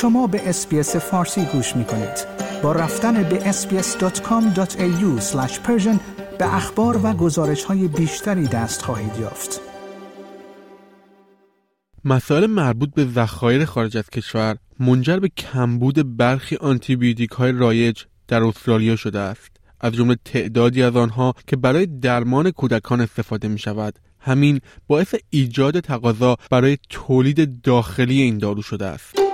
شما به SBS فارسی گوش می کنید. با رفتن به sbs.com.au به اخبار و گزارش های بیشتری دست خواهید یافت. مسائل مربوط به ذخایر خارج از کشور منجر به کمبود برخی آنتیبیوتیک های رایج در استرالیا شده است. از جمله تعدادی از آنها که برای درمان کودکان استفاده می شود همین باعث ایجاد تقاضا برای تولید داخلی این دارو شده است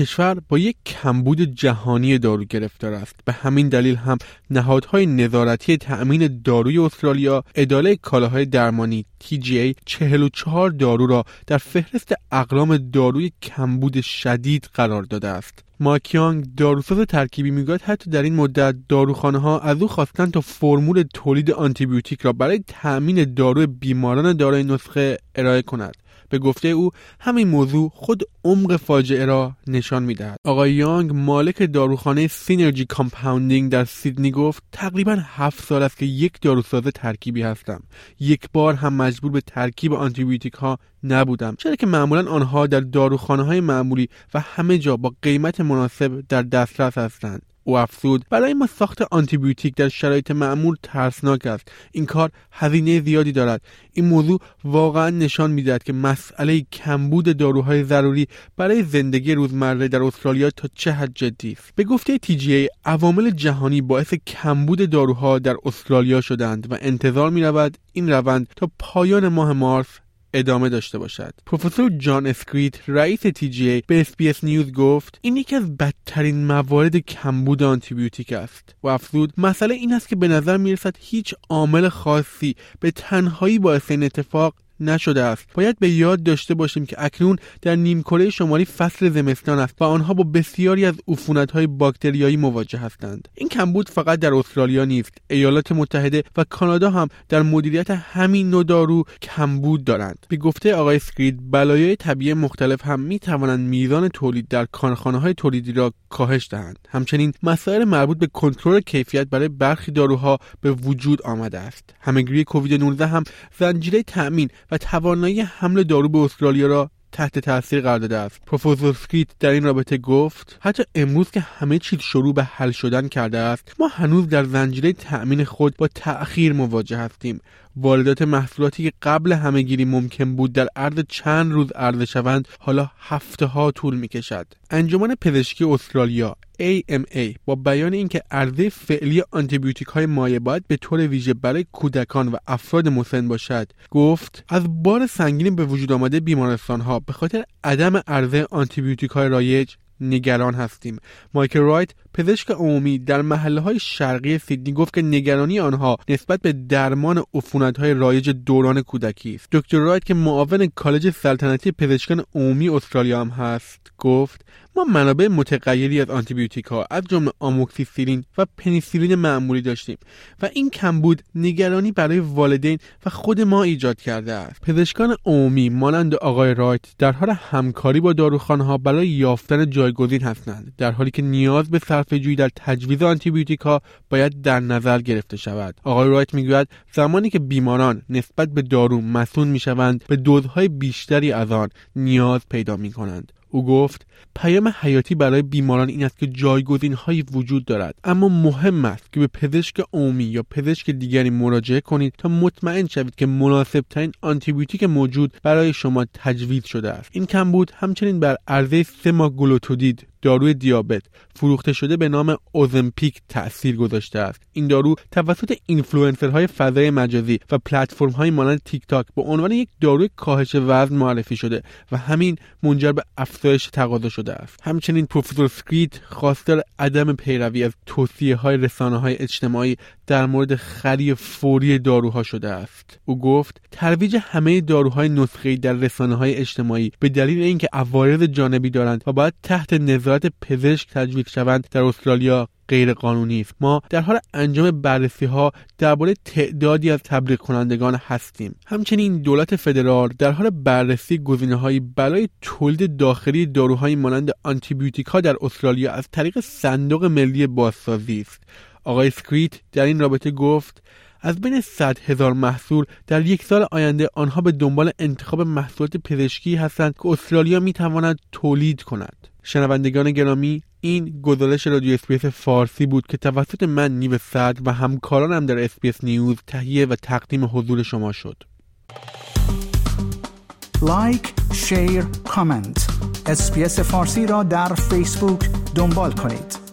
کشور با یک کمبود جهانی دارو گرفتار است. به همین دلیل هم نهادهای نظارتی تأمین داروی استرالیا اداره کالاهای درمانی TGA 44 دارو را در فهرست اقلام داروی کمبود شدید قرار داده است. ماکیانگ داروساز ترکیبی می‌گوید حتی در این مدت داروخانه ها از او خواستند تا فرمول تولید آنتیبیوتیک را برای تأمین دارو بیماران دارای نسخه ارائه کند. به گفته او همین موضوع خود عمق فاجعه را نشان می‌دهد. آقای یانگ مالک داروخانه Synergy Compounding در سیدنی گفت تقریبا هفت سال است که یک داروساز ترکیبی هستم. یک بار هم مجبور به ترکیب آنتیبیوتیک ها نبودم. چرا که معمولا آنها در داروخانه های معمولی و همه جا با قیمت مناسب در دسترس هستند. او افزود. برای ما ساخت آنتیبیوتیک در شرایط معمول ترسناک است. این کار هزینه زیادی دارد. این موضوع واقعا نشان می‌دهد که مسئله کمبود داروهای ضروری برای زندگی روزمره در استرالیا تا چه حد جدی است. به گفته TGA عوامل جهانی باعث کمبود داروها در استرالیا شدند و انتظار می رود این روند تا پایان ماه مارس ادامه داشته باشد. پروفسور جان اسکریت رئیس TGA به SBS News گفت این یکی از بدترین موارد کمبود آنتیبیوتیک است. و افزود مسئله این است که به نظر می‌رسد هیچ عامل خاصی به تنهایی باعث این اتفاق نشده است. باید به یاد داشته باشیم که اکنون در نیمکره شمالی فصل زمستان است و آنها با بسیاری از های باکتریایی مواجه هستند. این کمبود فقط در استرالیا نیست ایالات متحده و کانادا هم در مدیریت همین نوع دارو کمبود دارند. به گفته آقای سکرید بلایای طبیعی مختلف هم می توانند میزان تولید در کارخانه های تولیدی را کاهش دهند. همچنین مسائل مربوط به کنترل کیفیت برای برخی داروها به وجود آمده است. همهگیری کووید 19 هم زنجیره تأمین و توانایی حمل دارو به استرالیا را تحت تاثیر قرار داده است. پروفسور سکریت در این رابطه گفت حتی امروز که همه چیز شروع به حل شدن کرده است ما هنوز در زنجیره تأمین خود با تأخیر مواجه هستیم. واردات محصولاتی که قبل همهگیری ممکن بود در عرض چند روز عرضه شوند حالا هفته ها طول می کشد انجمن پزشکی استرالیا AMA با بیان اینکه عرضه فعلی آنتیبیوتیک های مایع باید به طور ویژه برای کودکان و افراد مسن باشد. گفت از بار سنگین به وجود آمده بیمارستان ها به خاطر عدم عرضه آنتیبیوتیک های رایج نگران هستیم. مایکل رایت پزشک عمومی در محله های شرقی سیدنی گفت که نگرانی آنها نسبت به درمان عفونت های رایج دوران کودکی است. دکتر رایت که معاون کالج سلطنتی پزشکان عمومی استرالیا هم هست گفت ما منابع متغیری از آنتیبیوتیک ها از جمله آموکسیسیلین و پنیسیلین معمولی داشتیم و این کمبود نگرانی برای والدین و خود ما ایجاد کرده است. پزشکان عمومی مانند آقای رایت در حال همکاری با داروخانه ها برای یافتن جایگزین هستند در حالی که نیاز به صرفه در تجویز آنتیبیوتیک ها باید در نظر گرفته شود. آقای رایت می‌گوید زمانی که بیماران نسبت به دارو مسون می‌شوند به دوزهای بیشتری از آن نیاز پیدا می کنند او گفت پیام حیاتی برای بیماران این است که جایگزین هایی وجود دارد. اما مهم است که به پزشک عمومی یا پزشک دیگری مراجعه کنید تا مطمئن شوید که مناسب ترین آنتیبیوتیک موجود برای شما تجویز شده است. این کمبود همچنین بر عرضه سماگلوتودید داروی دیابت فروخته شده به نام اوزمپیک تاثیر گذاشته است. این دارو توسط اینفلوئنسرهای فضای مجازی و پلتفرم های مانند تیک تاک به عنوان یک داروی کاهش وزن معرفی شده و همین منجر به افزایش تقاضا شده است. همچنین پروفسور سکریت خواستار عدم پیروی از توصیه های رسانه های اجتماعی در مورد خرید فوری داروها شده است. او گفت ترویج همه داروهای نسخه‌ای در رسانه های اجتماعی به دلیل اینکه عوارض جانبی دارند و باید تحت نظارت پزشک تجویز شوند در استرالیا غیر قانونی است. ما در حال انجام بررسی ها درباره تعدادی از تبلیغ کنندگان هستیم. همچنین دولت فدرال در حال بررسی گزینه هایی برای تولید داخلی داروهای مانند آنتیبیوتیک ها در استرالیا از طریق صندوق ملی بازسازی است. آقای سکریت در این رابطه گفت از بین 100 هزار محصول در یک سال آینده آنها به دنبال انتخاب محصولات پزشکی هستند که استرالیا می تواند تولید کند. شنوندگان گرامی این گزارش رادیو SBS فارسی بود که توسط من نیو صد و همکارانم در SBS News تهیه و تقدیم حضور شما شد. like، share، comment. SBS فارسی را در فیسبوک دنبال کنید.